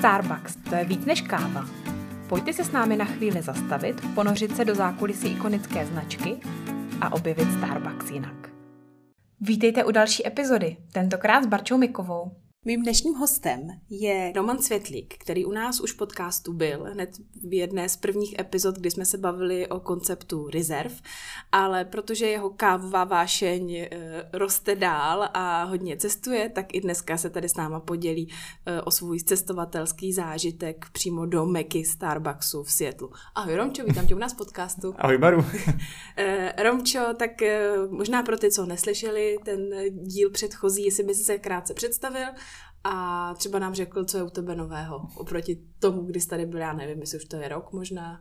Starbucks, to je víc než káva. Pojďte se s námi na chvíli zastavit, ponořit se do zákulisí ikonické značky a objevit Starbucks jinak. Vítejte u další epizody, tentokrát s Barčou Mikovou. Mým dnešním hostem je Roman Světlík, který u nás už podcastu byl, hned v jedné z prvních epizod, kdy jsme se bavili o konceptu Reserve, ale protože jeho kávová vášeň e, roste dál a hodně cestuje, tak i dneska se tady s náma podělí e, o svůj cestovatelský zážitek přímo do Meky Starbucksu v Světlu. Ahoj Romčo, vítám tě u nás podcastu. Ahoj Baru. e, Romčo, tak možná pro ty, co neslyšeli ten díl předchozí, jestli by si se krátce představil, a třeba nám řekl, co je u tebe nového oproti tomu, kdy jsi tady byl, já nevím, jestli už to je rok možná.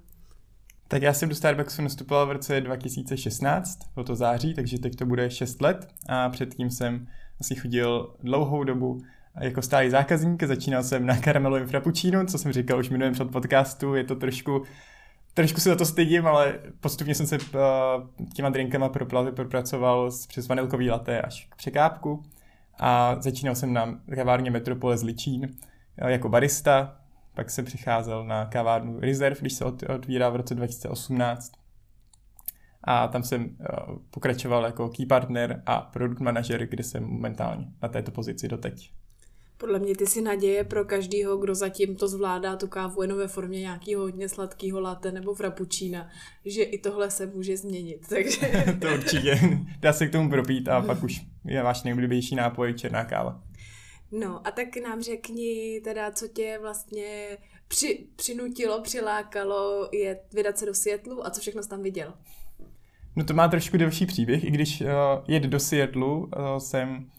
Tak já jsem do Starbucksu nastupoval v roce 2016, bylo to září, takže teď to bude 6 let a předtím jsem asi chodil dlouhou dobu jako stálý zákazník, začínal jsem na karamelovém frappuccino, co jsem říkal už minulém před podcastu, je to trošku trošku se za to stydím, ale postupně jsem se uh, těma drinkama propracoval přes vanilkový latte až k překápku a začínal jsem na kavárně Metropole z Ličín eh, jako barista, pak jsem přicházel na kavárnu Reserve, když se otvírá v roce 2018 a tam jsem eh, pokračoval jako key partner a product manager, kde jsem momentálně na této pozici doteď. Podle mě ty si naděje pro každýho, kdo zatím to zvládá tu kávu jenom ve formě nějakého hodně sladkého latte nebo frappuccina, že i tohle se může změnit. Takže... to určitě. Dá se k tomu propít a pak už je váš nejoblíbenější nápoj černá káva. No a tak nám řekni teda, co tě vlastně při, přinutilo, přilákalo je vydat se do Světlu a co všechno jsi tam viděl? No to má trošku delší příběh, i když uh, jet do Světlu uh, jsem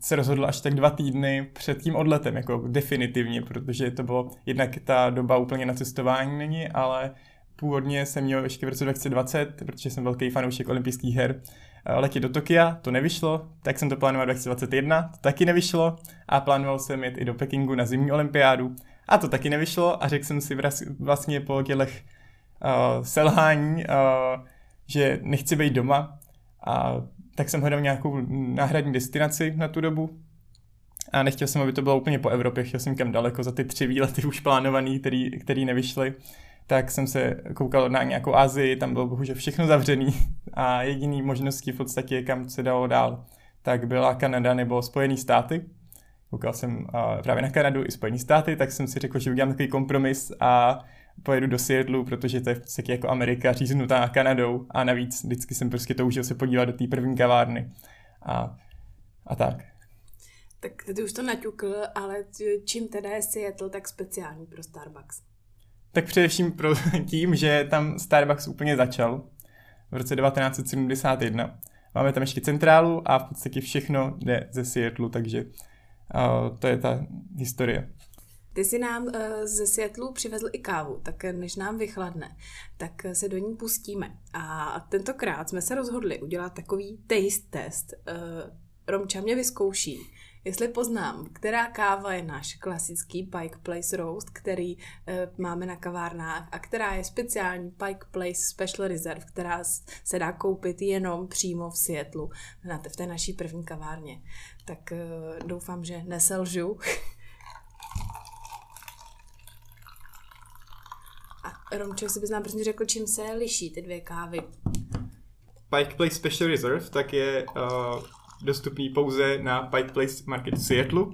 se rozhodl až tak dva týdny před tím odletem, jako definitivně, protože to bylo jednak ta doba úplně na cestování není, ale původně jsem měl ještě v roce 2020, protože jsem velký fanoušek olympijských her, eh, letět do Tokia, to nevyšlo, tak jsem to plánoval 2021, to taky nevyšlo a plánoval jsem jet i do Pekingu na zimní olympiádu a to taky nevyšlo a řekl jsem si vlastně po tělech uh, selhání, uh, že nechci být doma a tak jsem hledal nějakou náhradní destinaci na tu dobu a nechtěl jsem, aby to bylo úplně po Evropě, chtěl jsem kam daleko za ty tři výlety už plánovaný, který, který nevyšly. Tak jsem se koukal na nějakou Asii, tam bylo bohužel všechno zavřený a jediný možností v podstatě, kam se dalo dál, tak byla Kanada nebo Spojené státy. Koukal jsem uh, právě na Kanadu i Spojené státy, tak jsem si řekl, že udělám takový kompromis a pojedu do Seattleu, protože to je v podstatě jako Amerika říznutá Kanadou a navíc vždycky jsem prostě toužil se podívat do té první kavárny a, a tak. Tak ty už to naťukl, ale čím teda je Seattle tak speciální pro Starbucks? Tak především pro tím, že tam Starbucks úplně začal v roce 1971. Máme tam ještě centrálu a v podstatě všechno jde ze Seattleu, takže uh, to je ta historie. Ty si nám uh, ze Světlu přivezl i kávu, tak než nám vychladne, tak se do ní pustíme. A tentokrát jsme se rozhodli udělat takový taste test. Romča mě vyzkouší, jestli poznám, která káva je náš klasický Pike Place Roast, který máme na kavárnách a která je speciální Pike Place Special Reserve, která se dá koupit jenom přímo v Světlu, v té naší první kavárně. Tak doufám, že neselžu. Romčo, jestli bys nám prostě řekl, čím se liší ty dvě kávy. Pike Place Special Reserve tak je uh, dostupný pouze na Pike Place Market v Seattle,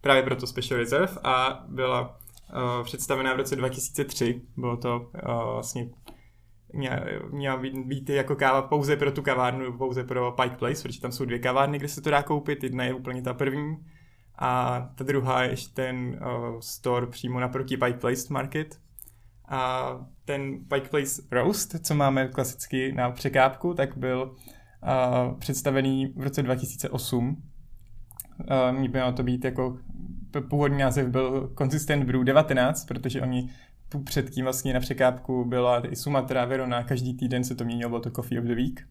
právě proto Special Reserve a byla uh, představená v roce 2003. Bylo to uh, vlastně měla být, být jako káva pouze pro tu kavárnu, pouze pro Pike Place, protože tam jsou dvě kavárny, kde se to dá koupit. Jedna je úplně ta první a ta druhá je ještě ten uh, store přímo naproti Pike Place Market, a ten Pike Place Roast, co máme klasicky na překápku, tak byl uh, představený v roce 2008. Uh, mělo to být jako původní název byl Consistent Brew 19, protože oni předtím vlastně na překápku byla i Sumatra, Verona, každý týden se to měnilo, bylo to Coffee of the Week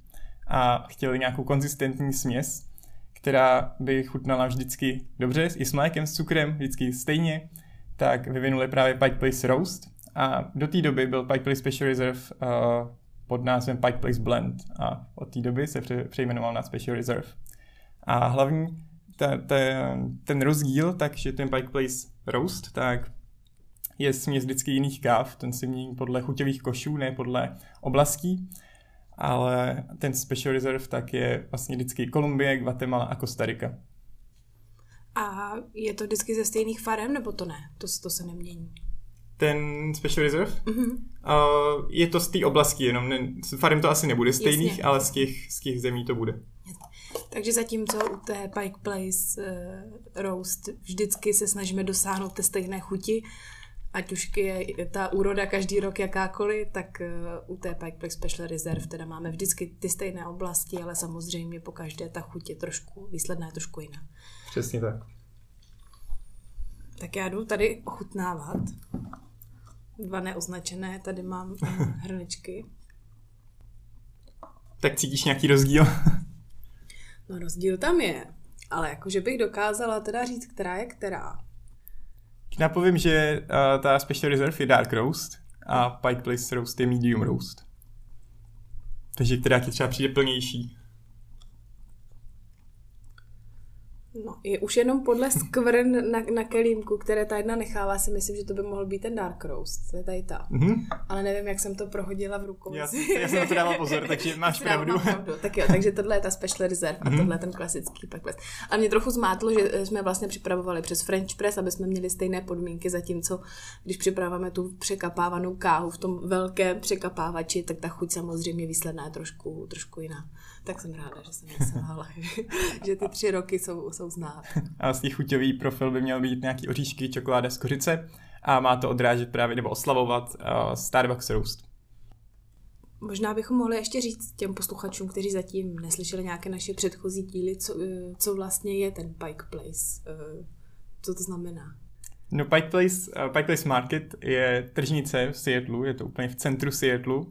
a chtěli nějakou konzistentní směs, která by chutnala vždycky dobře, i s mlékem, s cukrem, vždycky stejně, tak vyvinuli právě Pike Place Roast, a do té doby byl Pike Place Special Reserve uh, pod názvem Pike Place Blend a od té doby se pře- přejmenoval na Special Reserve. A hlavní ta, ta, ten rozdíl, takže ten Pike Place Roast, tak je směs vždycky jiných káv, ten se mění podle chuťových košů, ne podle oblastí, ale ten Special Reserve tak je vlastně vždycky Kolumbie, Guatemala a Kostarika. A je to vždycky ze stejných farem, nebo to ne? To, to se nemění. Ten Special Reserve? Mhm. Uh, je to z té oblasti jenom, ne, s farem to asi nebude stejných, Jasně. ale z těch, z těch zemí to bude. Takže zatímco u té Pike Place uh, Roast vždycky se snažíme dosáhnout té stejné chuti, ať už je ta úroda každý rok jakákoliv, tak uh, u té Pike Place Special Reserve teda máme vždycky ty stejné oblasti, ale samozřejmě po každé ta chuť je trošku, výsledná je trošku jiná. Přesně tak. Tak já jdu tady ochutnávat. Dva neoznačené, tady mám hrnečky. Tak cítíš nějaký rozdíl? No rozdíl tam je, ale jakože bych dokázala teda říct, která je která. Já povím, že uh, ta Special Reserve je Dark Roast a Pike Place Roast je Medium Roast. Takže která ti třeba přijde plnější. No, je už jenom podle skvrn na, na kelímku, které ta jedna nechává, si myslím, že to by mohl být ten Dark Roast. To je tady ta. Mhm. Ale nevím, jak jsem to prohodila v rukou. Já, já jsem na to dával pozor, takže máš pravdu. pravdu. Tak jo, takže tohle je ta Special Reserve a tohle je ten klasický Packless. A mě trochu zmátlo, že eh, jsme vlastně připravovali přes French Press, aby jsme měli stejné podmínky, zatímco když připravujeme tu překapávanou kávu v tom velkém překapávači, tak ta chuť samozřejmě výsledná je trošku, trošku jiná. Tak jsem ráda, že jsem myslela, že ty tři roky jsou, jsou znát. A vlastně chuťový profil by měl být nějaký oříšky, čokoláda z kořice a má to odrážet právě nebo oslavovat uh, Starbucks Roast. Možná bychom mohli ještě říct těm posluchačům, kteří zatím neslyšeli nějaké naše předchozí díly, co, eh, co vlastně je ten Pike Place. eh, Co to znamená? No Pike Place, uh, Pike Place Market je tržnice v Seattleu, je to úplně v centru Seattleu,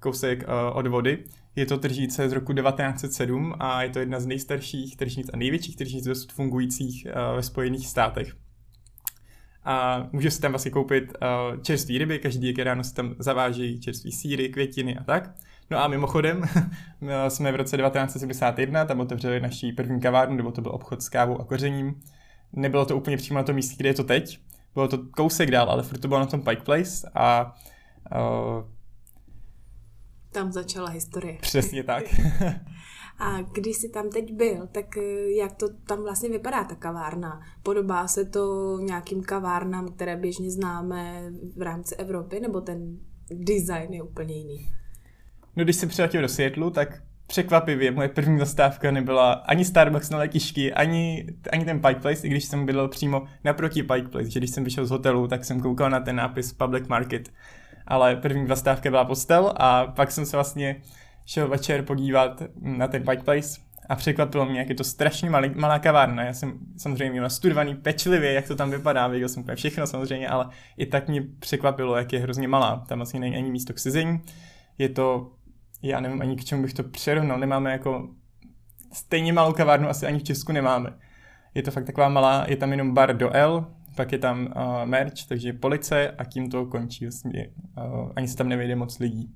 kousek uh, od vody. Je to tržnice z roku 1907 a je to jedna z nejstarších tržnic a největších tržnic dosud fungujících uh, ve Spojených státech. A může se tam vlastně koupit uh, čerství ryby, každý ráno se tam zavážejí čerství síry, květiny a tak. No a mimochodem, jsme v roce 1971, tam otevřeli naší první kavárnu, nebo to byl obchod s kávou a kořením. Nebylo to úplně přímo na tom místě, kde je to teď, bylo to kousek dál, ale furt to bylo na tom Pike Place a uh, Tam začala historie. přesně tak. A když jsi tam teď byl, tak eh, jak to tam vlastně vypadá ta kavárna? Podobá se to nějakým kavárnám, které běžně známe v rámci Evropy, nebo ten design je úplně jiný? No když jsem přiletěl do Seattleu, tak překvapivě moje první zastávka nebyla ani Starbucks na letišti, ani, ani ten Pike Place, i když jsem bydlel přímo naproti Pike Place, že když jsem vyšel z hotelu, tak jsem koukal na ten nápis Public Market. Ale první zastávka byla postel a pak jsem se vlastně šel večer podívat na ten Pike Place a překvapilo mě, jak je to strašně malý, malá kavárna. Já jsem samozřejmě měl nastudovaný pečlivě, jak to tam vypadá, věděl jsem úplně všechno samozřejmě, ale i tak mě překvapilo, jak je hrozně malá. Tam vlastně není ani místo k sezení. Je to, já nevím ani k čemu bych to přerovnal, nemáme jako stejně malou kavárnu asi ani v Česku nemáme. Je to fakt taková malá, je tam jenom bar do L, pak je tam uh, merch, takže police a tím to končí vlastně. Uh, ani se tam nevejde moc lidí.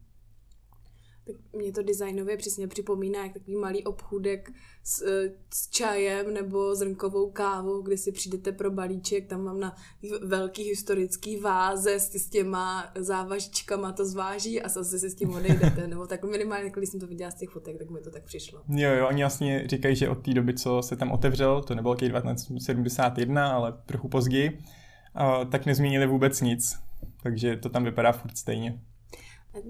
Tak mě to designově přesně připomíná jak takový malý obchůdek s, eh, s čajem nebo zrnkovou kávou, kde si přijdete pro balíček, tam mám na velký historický váze s, s těma závažičkama to zváží a zase si s tím odejdete, nebo tak minimálně, když jsem to viděla z těch fotek, tak mi to tak přišlo. Jo, jo, oni vlastně říkají, že od té doby, co se tam otevřel, to nebylo 1971, ale trochu později, tak nezměnili vůbec nic. Takže to tam vypadá furt stejně.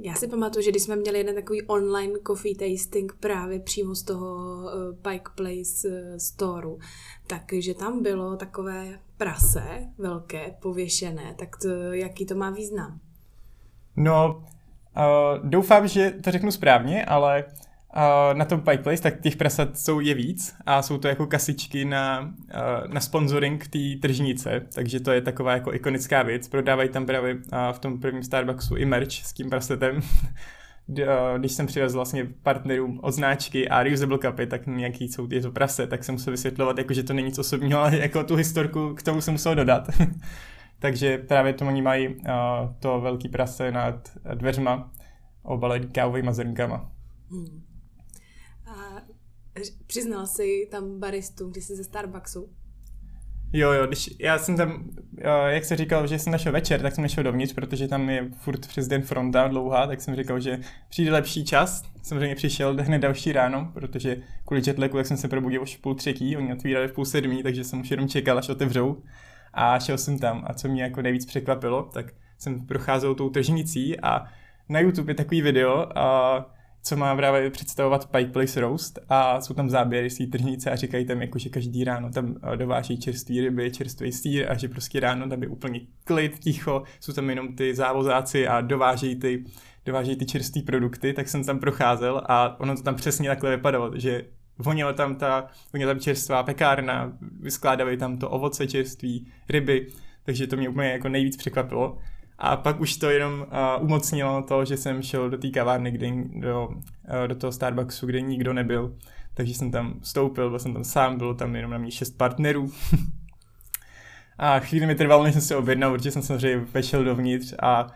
Já si pamatuju, že když jsme měli jeden takový online coffee tasting právě přímo z toho uh, Pike Place uh, storeu, takže tam bylo takové prase velké, pověšené, tak to, jaký to má význam? No, uh, doufám, že to řeknu správně, ale na tom Pike tak těch prasat jsou je víc a jsou to jako kasičky na, na sponsoring té tržnice, takže to je taková jako ikonická věc. Prodávají tam právě v tom prvním Starbucksu i merch s tím prasetem. Když jsem přivezl vlastně partnerům od značky a reusable cupy, tak nějaký jsou je to prase, tak jsem musel vysvětlovat, jako, že to není nic osobního, ale jako tu historku k tomu jsem musel dodat. Takže právě to oni mají to velký prase nad dveřma obalený kávovými zrnkama. Hmm. Přiznal jsi tam baristům, když jsi ze Starbucksu? Jo, jo, když já jsem tam, jak se říkal, že jsem našel večer, tak jsem nešel dovnitř, protože tam je furt přes den fronta dlouhá, tak jsem říkal, že přijde lepší čas. Samozřejmě přišel hned další ráno, protože kvůli jetlagu, tak jsem se probudil už v půl třetí, oni otvírali v půl sedmí, takže jsem už jenom čekal, až otevřou. A šel jsem tam a co mě jako nejvíc překvapilo, tak jsem procházel tou tržnicí a na YouTube je takový video, a co má právě představovat Pike Place Roast a jsou tam záběry z té tržnice a říkají tam, jako, že každý ráno tam eh, dováží čerstvý ryby, čerstvý sýr a že prostě ráno tam je úplně klid, ticho, jsou tam jenom ty závozáci a dovážejí ty, dovážejí ty čerstvé produkty, tak jsem tam procházel a ono to tam přesně takhle vypadalo, že voněla tam ta, voněla tam čerstvá pekárna, vyskládali tam to ovoce čerství, ryby, takže to mě úplně jako nejvíc překvapilo. A pak už to jenom uh, umocnilo to, že jsem šel do té kavárny, kde, do, uh, do toho Starbucksu, kde nikdo nebyl. Takže jsem tam vstoupil, byl jsem tam sám, bylo tam jenom na mě šest partnerů. a chvíli mi trvalo, než jsem se objednal, protože jsem samozřejmě vešel dovnitř a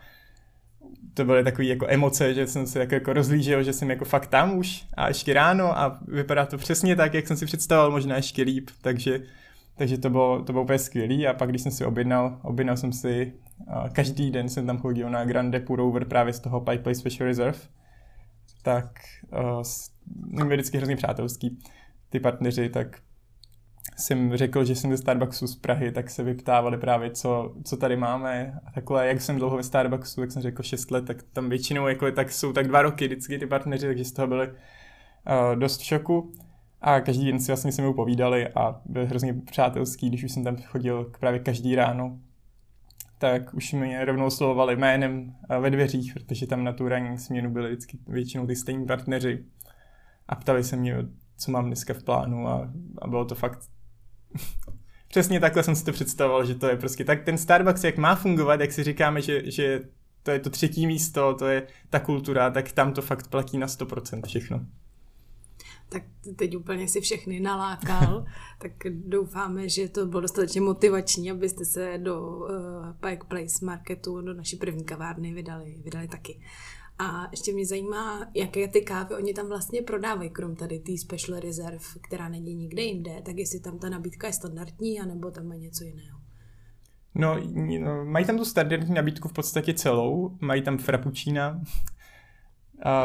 to byly takové jako emoce, že jsem se jako, jako rozlížel, že jsem jako fakt tam už a ještě ráno a vypadá to přesně tak, jak jsem si představoval, možná ještě líp, takže takže to bylo, to bylo úplně skvělý a pak když jsem si objednal, objednal jsem si, každý den jsem tam chodil na Grande Pour Over právě z toho Pike Place Special Reserve, tak uh, byli vždycky hrozně přátelský ty partneři, tak jsem řekl, že jsem ze Starbucksu z Prahy, tak se vyptávali právě, co, co tady máme a takhle, jak jsem dlouho ve Starbucksu, jak jsem řekl 6 let, tak tam většinou jako, tak jsou tak dva roky vždycky ty partneři, takže z toho byli uh, dost v šoku. A každý den si vlastně se mi povídali a byl hrozně přátelský, když už jsem tam chodil právě každý ráno, tak už mě rovnou oslovovali jménem ve dveřích, protože tam na tu ranní směnu byli vždycky většinou ty stejní partneři. A ptali se mě, co mám dneska v plánu a, a bylo to fakt přesně takhle jsem si to představoval, že to je prostě tak ten Starbucks, jak má fungovat, jak si říkáme, že, že to je to třetí místo, to je ta kultura, tak tam to fakt platí na 100% všechno tak teď úplně si všechny nalákal, tak doufáme, že to bylo dostatečně motivační, abyste se do uh, Pike Place Marketu, do naší první kavárny vydali, vydali taky. A ještě mě zajímá, jaké ty kávy oni tam vlastně prodávají, krom tady té Special Reserve, která není nikde jinde, tak jestli tam ta nabídka je standardní, anebo tam má něco jiného. No, no, mají tam tu standardní nabídku v podstatě celou, mají tam frappuccina,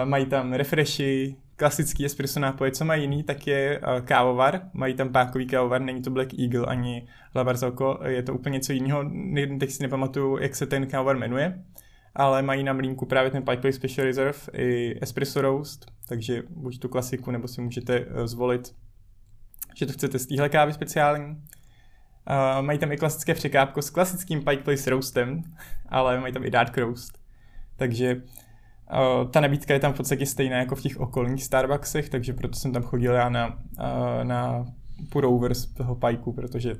mají tam refreshy, klasický espresso nápoje, co mají jiný, tak je kávovar. Mají tam pákový kávovar, není to Black Eagle ani La Barzalco, je to úplně něco jiného. Teď si nepamatuju, jak se ten kávovar jmenuje, ale mají na mlínku právě ten Place Special Reserve i espresso roast, takže buď tu klasiku, nebo si můžete uh, zvolit, že to chcete z téhle kávy speciální. Uh, mají tam i klasické překápko s klasickým Pike Place roastem, ale mají tam i dark roast. Takže ta nabídka je tam v podstatě stejná jako v těch okolních Starbucksech, takže proto jsem tam chodil já na, uh, na pour z toho pajku, protože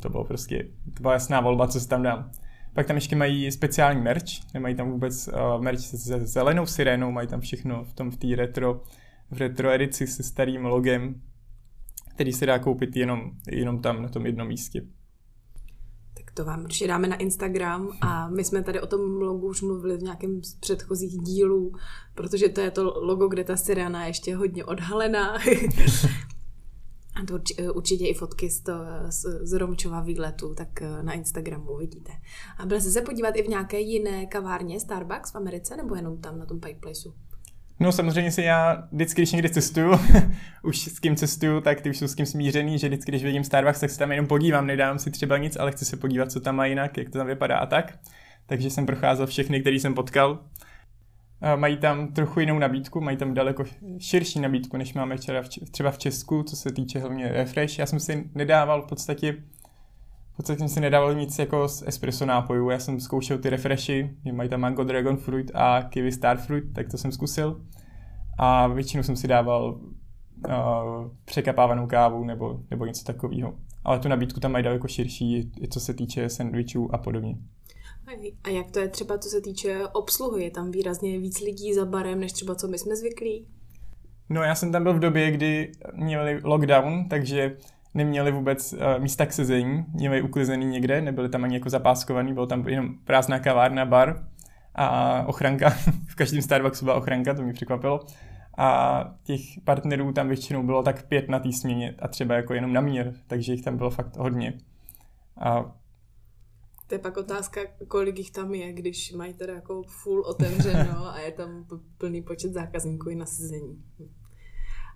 to bylo prostě, to byla jasná volba, co si tam dám. Pak tam ještě mají speciální merch, nemají tam vůbec uh, merch se zelenou sirénou, mají tam všechno v tom v té retro, v retro edici se starým logem, který se dá koupit jenom, jenom tam na tom jednom místě to vám určitě dáme na Instagram a my jsme tady o tom logu už mluvili v nějakém z předchozích dílů, protože to je to logo, kde ta sirena je ještě hodně odhalená. a to určitě i fotky z, to, z, z Romčova výletu, tak eh, na Instagramu uvidíte. A byl jste se podívat i v nějaké jiné kavárně Starbucks v Americe, nebo jenom tam na tom Pike Placeu? No samozřejmě si já vždycky, když někdy cestuju, už s kým cestuju, tak ty už jsou s kým smířený, že vždycky, když vidím Starbucks, tak se tam jenom podívám, nedávám si třeba nic, ale chci se podívat, co tam má jinak, jak to tam vypadá a tak. Takže jsem procházel všechny, který jsem potkal. Mají tam trochu jinou nabídku, mají tam daleko širší nabídku, než máme třeba v Česku, co se týče hlavně refresh. Já jsem si nedával v podstatě podstatě jsem si nedával nic jako z espresso nápojů. Já jsem zkoušel ty refreshy, mají tam Mango Dragon Fruit a Kiwi Star Fruit, tak to jsem zkusil. A většinou jsem si dával uh, překapávanou kávu nebo, nebo něco takového. Ale tu nabídku tam mají daleko širší, co se týče sandwichů a podobně. A jak to je třeba, co se týče obsluhy? Je tam výrazně víc lidí za barem, než třeba co my jsme zvyklí? No já jsem tam byl v době, kdy měli lockdown, takže neměli vůbec uh, místa k sezení, měli uklizený někde, nebyli tam ani jako zapáskovaný, byl tam jenom prázdná kavárna, bar a ochranka. v každém Starbucksu byla ochranka, to mě překvapilo. A těch partnerů tam většinou bylo tak pět na té směně a třeba jako jenom na mír, takže jich tam bylo fakt hodně. A to je pak otázka, kolik jich tam je, když mají teda jako full otevřeno a je tam plný počet zákazníků i na sezení.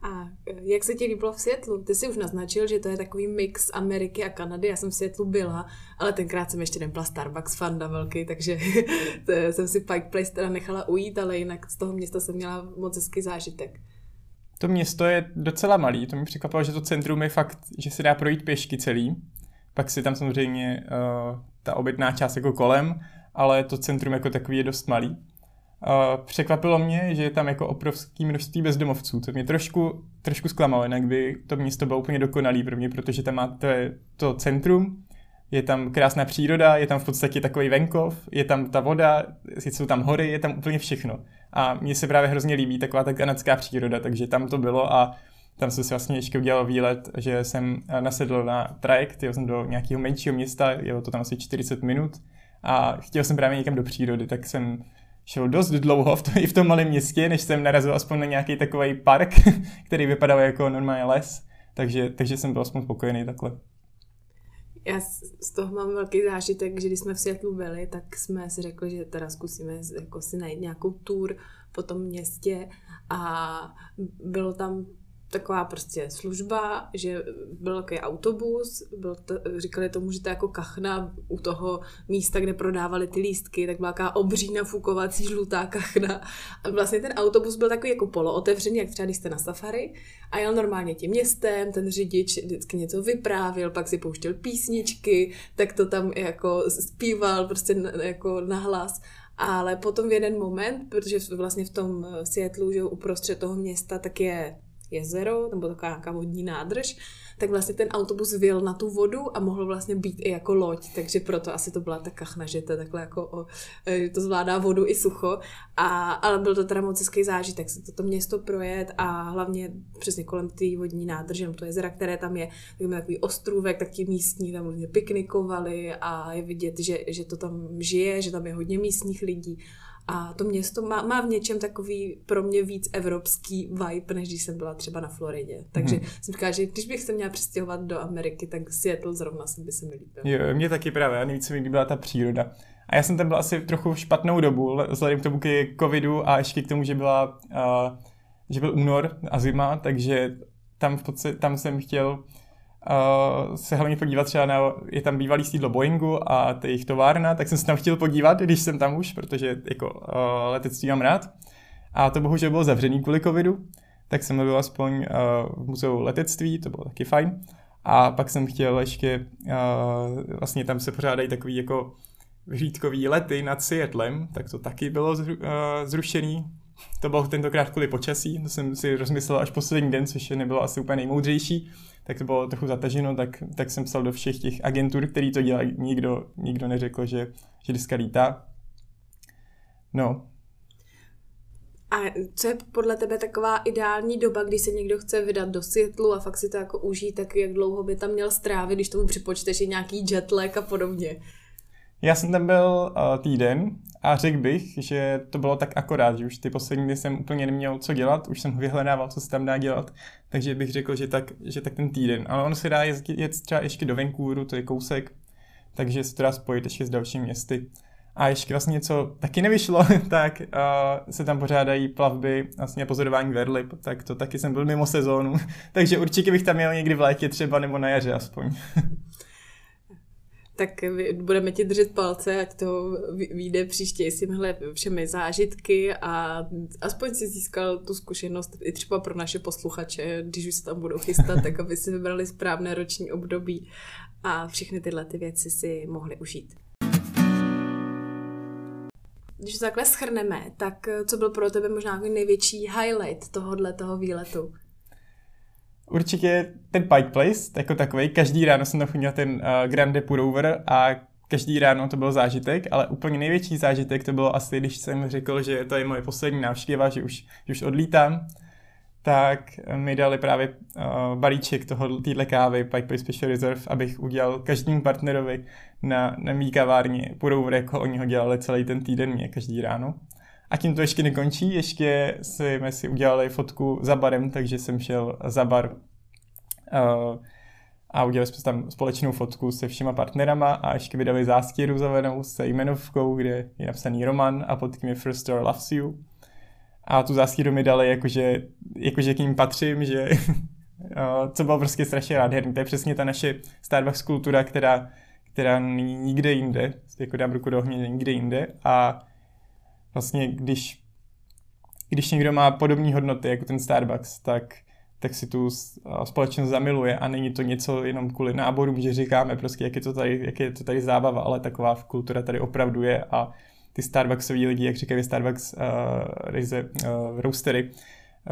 A e, jak se ti líbilo v světlu? Ty jsi už naznačil, že to je takový mix Ameriky a Kanady. Já jsem v světlu byla, ale tenkrát jsem ještě nebyla Starbucks fanda velký, takže jsem si Pike Place teda nechala ujít, ale jinak z toho města jsem měla moc hezký zážitek. To město je docela malý, to mi překvapilo, že to centrum je fakt, že se dá projít pěšky celý. Pak si tam samozřejmě uh, ta obytná část jako kolem, ale to centrum jako takový je dost malý. Překvapilo mě, že je tam jako obrovské množství bezdomovců, to mě trošku, trošku zklamalo, jinak by to město bylo úplně dokonalý pro mě, protože tam máte to centrum, je tam krásná příroda, je tam v podstatě takový venkov, je tam ta voda, jsou tam hory, je tam úplně všechno. A mně se právě hrozně líbí taková ta kanadská příroda, takže tam to bylo a tam jsem si vlastně ještě udělal výlet, že jsem nasedl na trajekt, jel jsem do nějakého menšího města, jelo to tam asi 40 minut a chtěl jsem právě někam do přírody, tak jsem šel dost dlouho v, to, i v tom malém městě, než jsem narazil aspoň na nějaký takový park, který vypadal jako normální les, takže, takže jsem byl aspoň spokojený takhle. Já z toho mám velký zážitek, že když jsme v Světlu byli, tak jsme si řekli, že teda zkusíme jako si najít nějakou tour po tom městě a bylo tam taková prostě služba, že byl takový autobus, byl to, říkali tomu, že to je jako kachna u toho místa, kde prodávali ty lístky, tak byla taková obří nafukovací žlutá kachna. A vlastně ten autobus byl takový jako polootevřený, jak třeba když jste na safari a jel normálně tím městem, ten řidič vždycky něco vyprávěl, pak si pouštěl písničky, tak to tam jako zpíval prostě jako nahlas. Ale potom v jeden moment, protože vlastně v tom Seattleu, že uprostřed toho města, tak je jezero, nebo taková nějaká vodní nádrž, tak vlastně ten autobus vyjel na tu vodu a mohl vlastně být i jako loď, takže proto asi to byla ta kachna, že to takhle jako o, e, to zvládá vodu i sucho, a, ale byl to teda moc hezký zážitek se toto město projet a hlavně přesně kolem té vodní nádrže, to jezera, které tam je, tak má takový ostrůvek, tak ti místní tam různě piknikovali a je vidět, že, že to tam žije, že tam je hodně místních lidí a to město má, má v něčem takový pro mě víc evropský vibe, než když jsem byla třeba na Floridě. Takže hmm. jsem říkala, že když bych se měla přestěhovat do Ameriky, tak Seattle zrovna se by se mi líbil. Jo, mě taky právě, a nejvíc se mi líbila ta příroda. A já jsem tam byl asi trochu špatnou dobu, vzhledem k tomu k covidu a ještě k tomu, že byla, uh, že byl únor a zima, takže tam v podstatě, tam jsem chtěl uh, se hlavně podívat třeba na, je tam bývalý sídlo Boeingu a ta jejich továrna, tak jsem se tam chtěl podívat, když jsem tam už, protože jako uh, letectví mám rád. A to bohužel bylo zavřený kvůli covidu, tak jsem byl aspoň uh, v muzeu letectví, to bylo taky fajn. A pak jsem chtěl ještě, uh, vlastně tam se pořádají takový jako vyhlídkový lety nad Seattlem, tak to taky bylo zru, uh, zrušený. To bylo tentokrát kvůli počasí, to jsem si rozmyslel až poslední den, což nebylo asi úplně nejmoudřejší tak to bylo trochu zataženo, tak, tak jsem psal do všech těch agentur, který to dělají. Nikdo, nikdo neřekl, že, že dneska lítá. No. A co je podle tebe taková ideální doba, kdy se někdo chce vydat do světlu a fakt si to jako užít, tak jak dlouho by tam měl strávit, když tomu připočteš nějaký jetlag a podobně? Já jsem tam byl uh, týden a řekl bych, že to bylo tak akorát, že už ty poslední dny jsem úplně neměl co dělat, už jsem vyhledával, co se tam dá dělat, takže bych řekl, že tak, že tak ten týden. Ale on se dá jezdit, jet třeba ještě do Vancouveru, to je kousek, takže se to dá spojit ještě s dalšími městy. A ještě vlastně něco taky nevyšlo, tak uh, se tam pořádají plavby, vlastně pozorování verlip, tak to taky jsem byl mimo sezónu, takže určitě bych tam měl někdy v létě třeba nebo na jaře aspoň. tak budeme ti držet palce, ať to vyjde příště s tímhle všemi zážitky a aspoň si získal tu zkušenost i třeba pro naše posluchače, když už se tam budou chystat, tak aby si vybrali správné roční období a všechny tyhle ty věci si mohli užít. Když to takhle schrneme, tak co byl pro tebe možná největší highlight tohohle toho výletu? Určitě ten Pike Place, jako takový, každý ráno jsem tam ten uh, Grande Purover a každý ráno to byl zážitek, ale úplně největší zážitek to bylo asi, když jsem řekl, že to je moje poslední návštěva, že už, že už odlítám, tak mi dali právě uh, balíček toho, téhle kávy Pike Place Special Reserve, abych udělal každému partnerovi na, na mý kavárně Purover, jako oni ho dělali celý ten týden mě každý ráno. A tím to ještě nekončí, ještě jsme si udělali fotku za barem, takže jsem šel za bar uh, a udělali jsme tam společnou fotku se všema partnerama a ještě vydali zástěru zavenou se jmenovkou, kde je napsaný Roman a pod tím je First Store Loves You. A tu zástěru mi dali jakože, jakože k ním patřím, že co bylo prostě strašně nádherný. To je přesně ta naše Starbucks kultura, která, která není nikde jinde, jako dám ruku do ohně, nikde jinde a vlastně když, když někdo má podobné hodnoty jako ten Starbucks, tak tak si tu společnost zamiluje a není to něco jenom kvůli náborům, že říkáme prostě, jak je to tady, jak je to tady zábava, ale taková kultura tady opravdu je a ty Starbucksový lidi, jak říkají Starbucks uh, ryze, uh, roastery,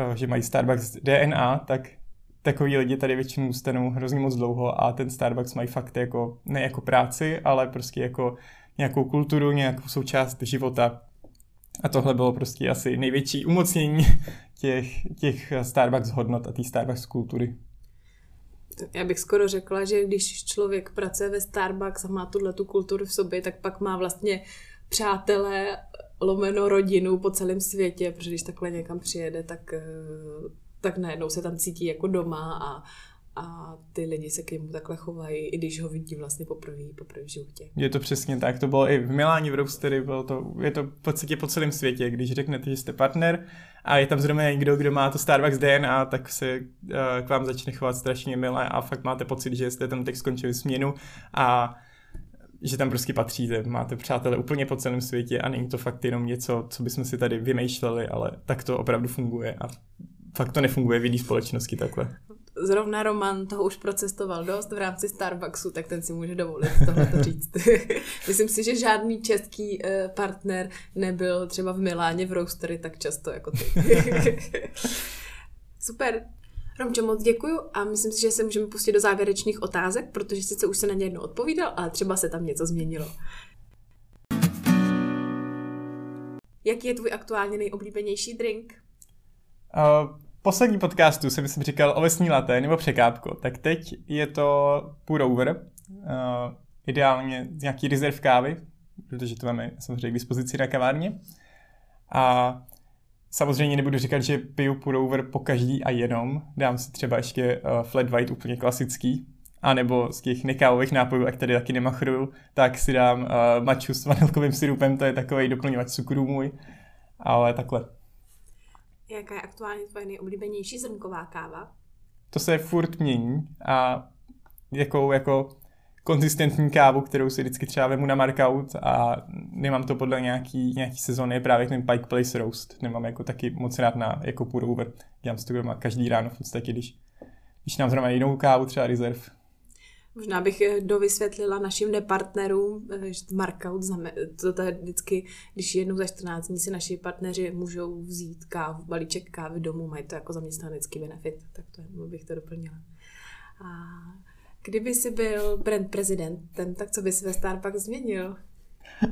uh, že mají Starbucks DNA, tak takový lidi tady většinou stanou hrozně moc dlouho a ten Starbucks mají fakt jako, ne jako práci, ale prostě jako nějakou kulturu, nějakou součást života. A tohle bylo prostě asi největší umocnění těch, těch Starbucks hodnot a té Starbucks kultury. Já bych skoro řekla, že když člověk pracuje ve Starbucks a má tuhle tu kulturu v sobě, tak pak má vlastně přátelé, lomeno rodinu po celém světě, protože když takhle někam přijede, tak, eh, tak najednou se tam cítí jako doma a, a ty lidi se k němu takhle chovají, i když ho vidí vlastně poprvé, poprvé v životě. Je to přesně tak, to bylo i v Miláni v Roastery, bylo to, je to v podstatě po celém světě, když řeknete, že jste partner a je tam zrovna někdo, kdo má to Starbucks DNA, tak se uh, k vám začne chovat strašně milé a fakt máte pocit, že jste tam teď skončili směnu a že tam prostě patříte, máte přátelé úplně po celém světě a není to fakt jenom něco, co bychom si tady vymýšleli, ale tak to opravdu funguje a fakt to nefunguje v jiné společnosti takhle zrovna Roman toho už procestoval dost v rámci Starbucksu, tak ten si může dovolit tohle to říct. Myslím si, že žádný český eh, partner nebyl třeba v Miláně v Roastery tak často jako ty. Super. Romčo, moc děkuju a myslím si, že se můžeme pustit do závěrečných otázek, protože sice už se na ně jedno odpovídal, ale třeba se tam něco změnilo. Jaký je tvůj aktuálně nejoblíbenější drink? Uh, poslední podcastu jsem myslím říkal ovesní laté nebo překápko, tak teď je to pour over, uh, ideálně nějaký rezerv kávy, protože to máme samozřejmě k dispozici na kavárně. A samozřejmě nebudu říkat, že piju pour over po každý a jenom. Dám si třeba ještě uh, flat white úplně klasický, a nebo z těch nekávových nápojů, jak tady taky nemachruju, tak si dám uh, maču s vanilkovým syrupem, to je takový doplňovač cukru můj, ale takhle. Jaká je aktuálně tvoje nejoblíbenější zrnková káva? To se furt mění a jakou jako konzistentní kávu, kterou si vždycky třeba vemu na markout a nemám to podle nějaký, nějaký sezóny, právě ten Pike Place Roast. Nemám jako taky moc rád na jako pour over. Dělám si to každý ráno v podstatě, když, když nám zrovna jinou kávu, třeba Reserve, Možná bych eh, dovysvětlila našim nepartnerům, eh, že markout, to je vždycky, když jednou za 14 dní si naši partneři můžou vzít kávu, balíček kávy domů, mají to jako zaměstnanecký benefit, tak to bych to doplnila. A kdyby si byl brand prezidentem, tak co by si ve Starbucks změnil? uh,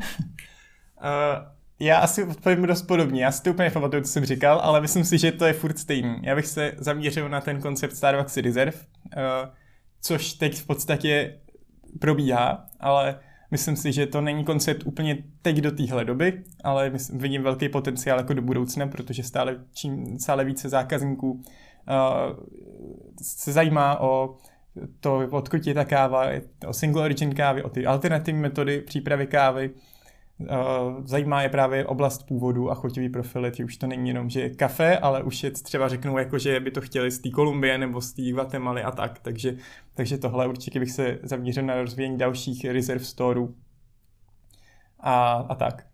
já asi odpovím dost podobně. Já si to úplně nepamatuju, co jsem říkal, ale myslím si, že to je furt stejný. Já bych se zaměřil na ten koncept Starbucks Reserve. Uh, což teď v podstatě probíhá, ale myslím si, že to není koncept úplně teď do téhle doby, ale myslím, vidím velký potenciál jako do budoucna, protože stále, čím, stále více zákazníků uh, se zajímá o to, odkud je ta káva, o single origin kávy, o ty alternativní metody přípravy kávy, zajímá je právě oblast původu a chotivý profily, už to není jenom, že je kafe, ale už je třeba řeknou, jako, že by to chtěli z té Kolumbie nebo z té Guatemaly a tak, takže, takže tohle určitě bych se zaměřil na rozvíjení dalších reserve storeů a, a tak.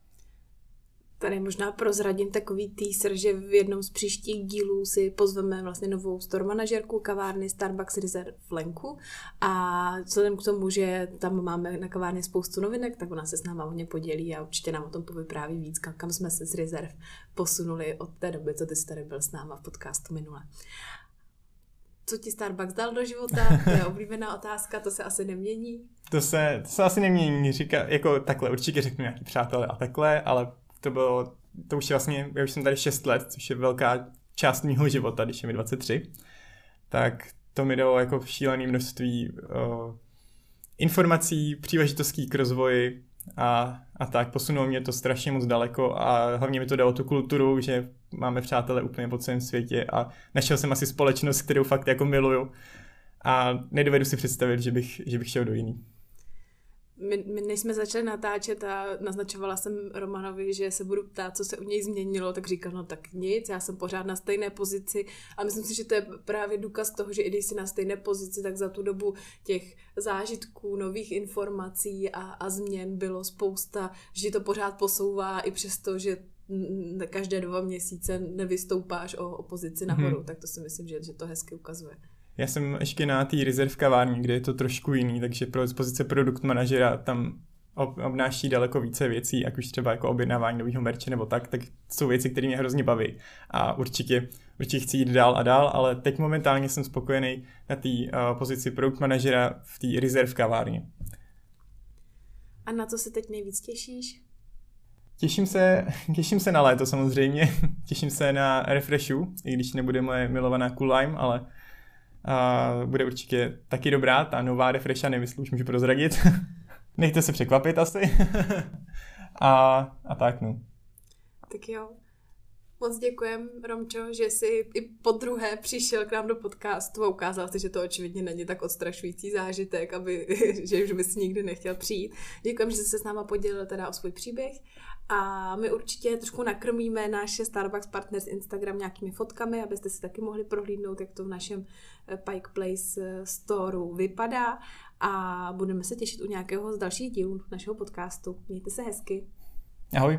Tady možná prozradím takový teaser, že v jednom z příštích dílů si pozveme vlastně novou store manažerku kavárny Starbucks Reserve v Lenku a vzhledem k tomu, že tam máme na kavárně spoustu novinek, tak ona se s náma hodně podělí a určitě nám o tom povypráví víc, kam jsme se z Reserve posunuli od té doby, co ty jsi tady byl s náma v podcastu minule co ti Starbucks dal do života? To je oblíbená otázka, to se asi nemění. To se, to se asi nemění, říká, jako takhle, určitě řeknu nějaký přátelé a takhle, ale to bylo, to už je vlastně, já už jsem tady 6 let, což je velká část mého života, když je mi 23, tak to mi dalo jako šílené množství uh, informací, příležitostí k rozvoji a, a tak. Posunulo mě to strašně moc daleko a hlavně mi to dalo tu kulturu, že máme přátelé úplně po celém světě a našel jsem asi společnost, kterou fakt jako miluju. a nedovedu si představit, že bych, že bych šel do jiný my, my než jsme začali natáčet a naznačovala jsem Romanovi, že se budu ptát, co se u něj změnilo, tak říkal, no tak nic, já jsem pořád na stejné pozici a myslím si, že to je právě důkaz toho, že i když jsi na stejné pozici, tak za tu dobu těch zážitků, nových informací a, a změn bylo spousta, že to pořád posouvá i přesto, že každé dva měsíce nevystoupáš o, o pozici nahoru, hmm. tak to si myslím, že, že to hezky ukazuje. Já jsem ještě na té rezerv kavární, kde je to trošku jiný, takže pro pozice produkt manažera tam obnáší daleko více věcí, jak už třeba jako objednávání nového merče nebo tak, tak jsou věci, které mě hrozně baví. A určitě, určitě chci jít dál a dál, ale teď momentálně jsem spokojený na té uh, pozici produkt manažera v té rezerv kavárně. A na co se teď nejvíc těšíš? Těším se, těším se na léto samozřejmě, těším se na refreshu, i když nebude moje milovaná Cool Lime, ale a bude určitě taky dobrá, ta nová refresha, nevím, už můžu prozradit. Nechte se překvapit asi. a, a tak no. Tak jo. Moc děkujem, Romčo, že jsi i po druhé přišel k nám do podcastu a ukázal si, že to očividně není tak odstrašující zážitek, aby, že už bys nikdy nechtěl přijít. Děkujem, že jsi se s náma podělil teda o svůj příběh a my určitě trošku nakrmíme naše Starbucks Partners Instagram nějakými fotkami, abyste si taky mohli prohlídnout, jak to v našem eh, Pike Place eh, storeu vypadá a budeme se těšit u nějakého z dalších dílů našeho podcastu. Mějte se hezky. Ahoj.